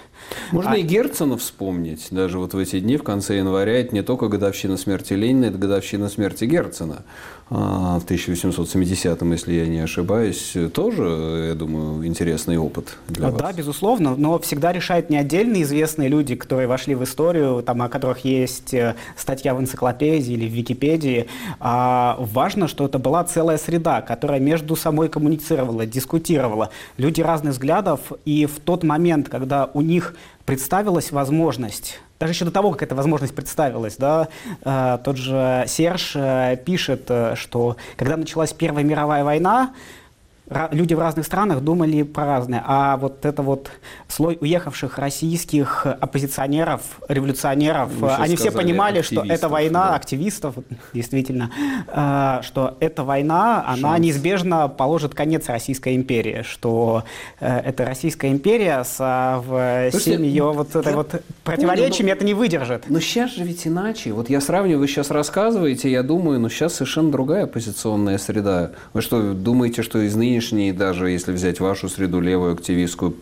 Можно А- и Герцена вспомнить, даже вот в эти дни, в конце января, это не только годовщина смерти Ленина, это годовщина смерти Герцена а, в 1870-м, если я не ошибаюсь, тоже, я думаю, интересный опыт для А, вас. Да, безусловно, но всегда решают не отдельные известные люди, которые вошли в историю, там, о которых есть э, статья в энциклопедии или в Википедии. А важно, что это была целая среда, которая между собой коммуницировала, дискутировала. Люди разных взглядов, и в тот момент, когда у них представилась возможность даже еще до того, как эта возможность представилась, да, э, тот же Серж э, пишет, э, что когда началась Первая мировая война, люди в разных странах думали про разное. А вот это вот слой уехавших российских оппозиционеров, революционеров, сейчас они все сказали понимали, что эта война, да. активистов, действительно, э, что эта война, она Шанс. неизбежно положит конец Российской империи, что э, эта Российская империя со всеми ее вот этой вот противоречиями это не выдержит. Но сейчас же ведь иначе. Вот я сравниваю, вы сейчас рассказываете, я думаю, ну сейчас совершенно другая оппозиционная среда. Вы что, думаете, что из нынешней, даже если взять вашу среду, левую, активистскую,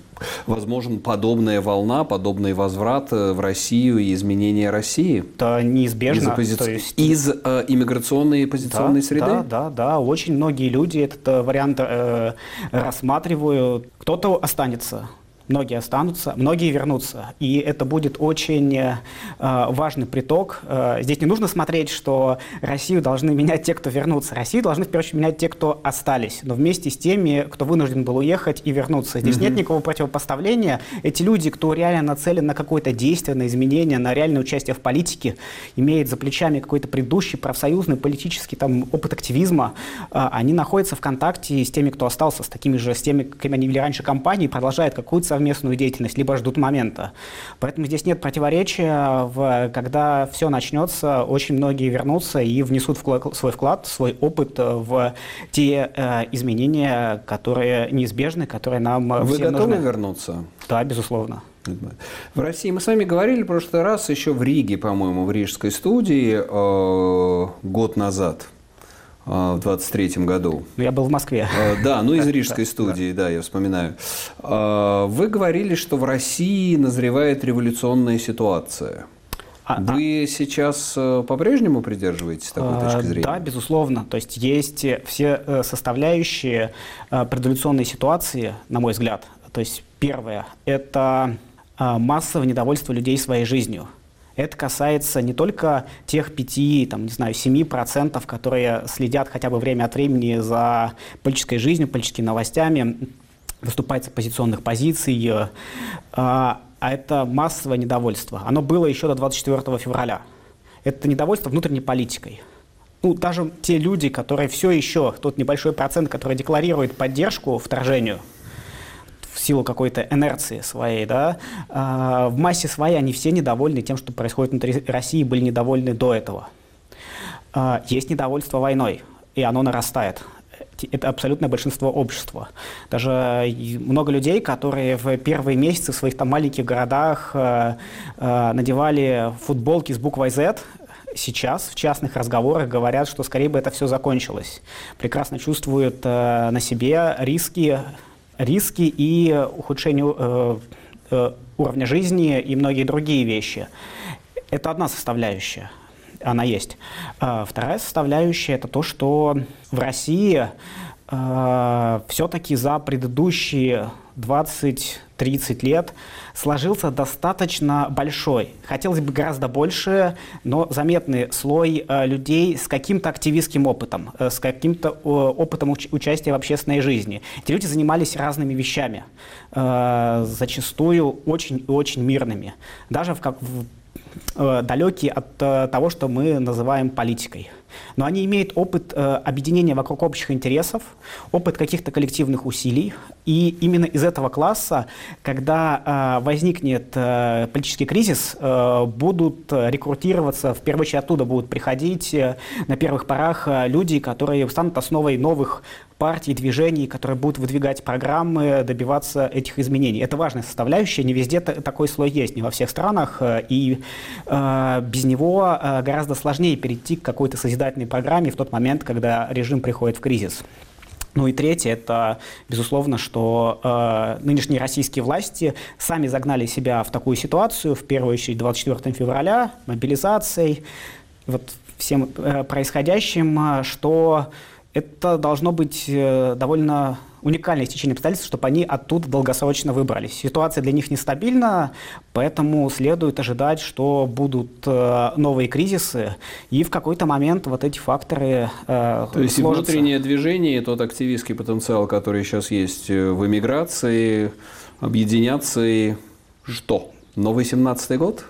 возможен подобная волна, подобный возврат э, в Россию и изменение России? Это неизбежно. Из, оппози- То есть- из э, иммиграционной и оппозиционной да, среды? Да, да, да. Очень многие люди этот э, вариант э, рассматривают. Кто-то останется. Многие останутся, многие вернутся. И это будет очень э, важный приток. Э, здесь не нужно смотреть, что Россию должны менять те, кто вернутся. Россию должны, в первую очередь, менять те, кто остались. Но вместе с теми, кто вынужден был уехать и вернуться. Здесь нет никакого противопоставления. Эти люди, кто реально нацелен на какое-то действие, на изменение, на реальное участие в политике, имеет за плечами какой-то предыдущий профсоюзный политический там, опыт активизма, а, они находятся в контакте с теми, кто остался, с такими же, с теми, какими они вели раньше компании, продолжают какую-то совместную деятельность, либо ждут момента. Поэтому здесь нет противоречия. В, когда все начнется, очень многие вернутся и внесут вкла- свой вклад, свой опыт в те э, изменения, которые неизбежны, которые нам Вы всем готовы нужны. вернуться? Да, безусловно. В России мы с вами говорили в прошлый раз еще в Риге, по-моему, в Рижской студии э, год назад, в 23 году. Но я был в Москве. Э, Да, ну из рижской студии, да, я вспоминаю. Э, Вы говорили, что в России назревает революционная ситуация. А- Вы сейчас э, по-прежнему придерживаетесь такой А, точки зрения? Да, безусловно. То есть есть э, все э, составляющие предволюционной ситуации, на мой взгляд. То есть первое – это а, массовое недовольство людей своей жизнью. Это касается не только тех 5, там, не знаю, 7%, которые следят хотя бы время от времени за политической жизнью, политическими новостями, выступает с оппозиционных позиций. а, а это массовое недовольство. Оно было еще до 24 февраля. Это недовольство внутренней политикой. Ну, даже те люди, которые все еще, тот небольшой процент, который декларирует поддержку вторжению, в силу какой-то инерции своей, да, э, в массе своей они все недовольны тем, что происходит внутри России, были недовольны до этого. Э, есть недовольство войной, и оно нарастает это абсолютное большинство общества. Даже много людей, которые в первые месяцы в своих там маленьких городах э, надевали футболки с буквой Z, сейчас в частных разговорах говорят, что скорее бы это все закончилось. Прекрасно чувствуют на себе риски, риски и ухудшение э, э, уровня жизни и многие другие вещи. Это одна составляющая она есть. А, вторая составляющая – это то, что в России э, все-таки за предыдущие 20-30 лет сложился достаточно большой, хотелось бы гораздо больше, но заметный слой э, людей с каким-то активистским опытом, э, с каким-то опытом уч- участия в общественной жизни. Эти люди занимались разными вещами, э, зачастую очень и очень мирными. Даже в, как, в Э, далекие от э, того, что мы называем политикой. Но они имеют опыт э, объединения вокруг общих интересов, опыт каких-то коллективных усилий. И именно из этого класса, когда возникнет политический кризис, будут рекрутироваться, в первую очередь оттуда будут приходить на первых порах люди, которые станут основой новых партий, движений, которые будут выдвигать программы, добиваться этих изменений. Это важная составляющая, не везде такой слой есть, не во всех странах, и без него э, гораздо сложнее перейти к какой-то созидательной программе в тот момент, когда режим приходит в кризис. Ну и третье, это, безусловно, что э, нынешние российские власти сами загнали себя в такую ситуацию, в первую очередь 24 февраля, мобилизацией, вот всем э, происходящим, что это должно быть э, довольно уникальное стечение обстоятельств, чтобы они оттуда долгосрочно выбрались. Ситуация для них нестабильна, поэтому следует ожидать, что будут э, новые кризисы, и в какой-то момент вот эти факторы э, То есть внутреннее движение, тот активистский потенциал, который сейчас есть в эмиграции, объединяться и что? Новый 17-й год?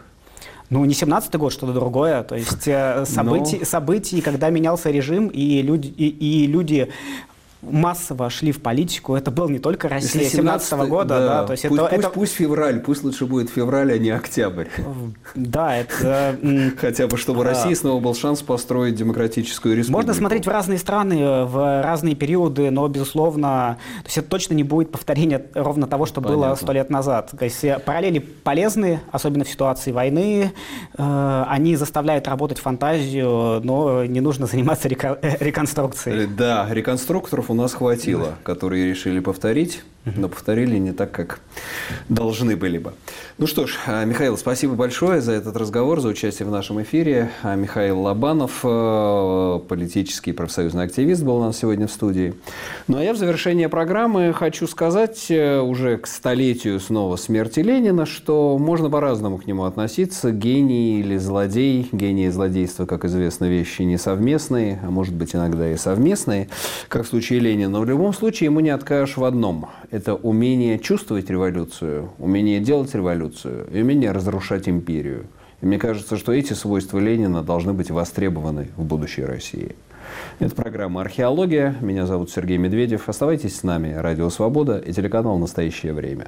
Ну, не 17-й год, что-то другое. То есть э, события, Но... события, когда менялся режим, и люди, и, и люди массово шли в политику. Это был не только Россия 17 -го года, да. да. То есть пусть, это, пусть, это... пусть февраль, пусть лучше будет февраль, а не октябрь. Да, это... Хотя бы, чтобы России снова был шанс построить демократическую республику. Можно смотреть в разные страны, в разные периоды, но, безусловно, то есть это точно не будет повторение ровно того, что Понятно. было сто лет назад. То есть э, параллели полезны, особенно в ситуации войны. Э, они заставляют работать фантазию, но не нужно заниматься реконструкцией. Да, реконструкторов у нас хватило, которые решили повторить, но повторили не так, как должны были бы. Ну что ж, а, Михаил, спасибо большое за этот разговор, за участие в нашем эфире. А, Михаил Лобанов, э, политический профсоюзный активист, был у нас сегодня в студии. Ну а я в завершение программы хочу сказать э, уже к столетию снова смерти Ленина, что можно по-разному к нему относиться. Гений или злодей. Гений и злодейство, как известно, вещи не совместные, а может быть иногда и совместные, как в случае Ленина. Но в любом случае ему не откажешь в одном – это умение чувствовать революцию, умение делать революцию и умение разрушать империю. И мне кажется, что эти свойства Ленина должны быть востребованы в будущей России. Это программа «Археология». Меня зовут Сергей Медведев. Оставайтесь с нами. Радио «Свобода» и телеканал «Настоящее время».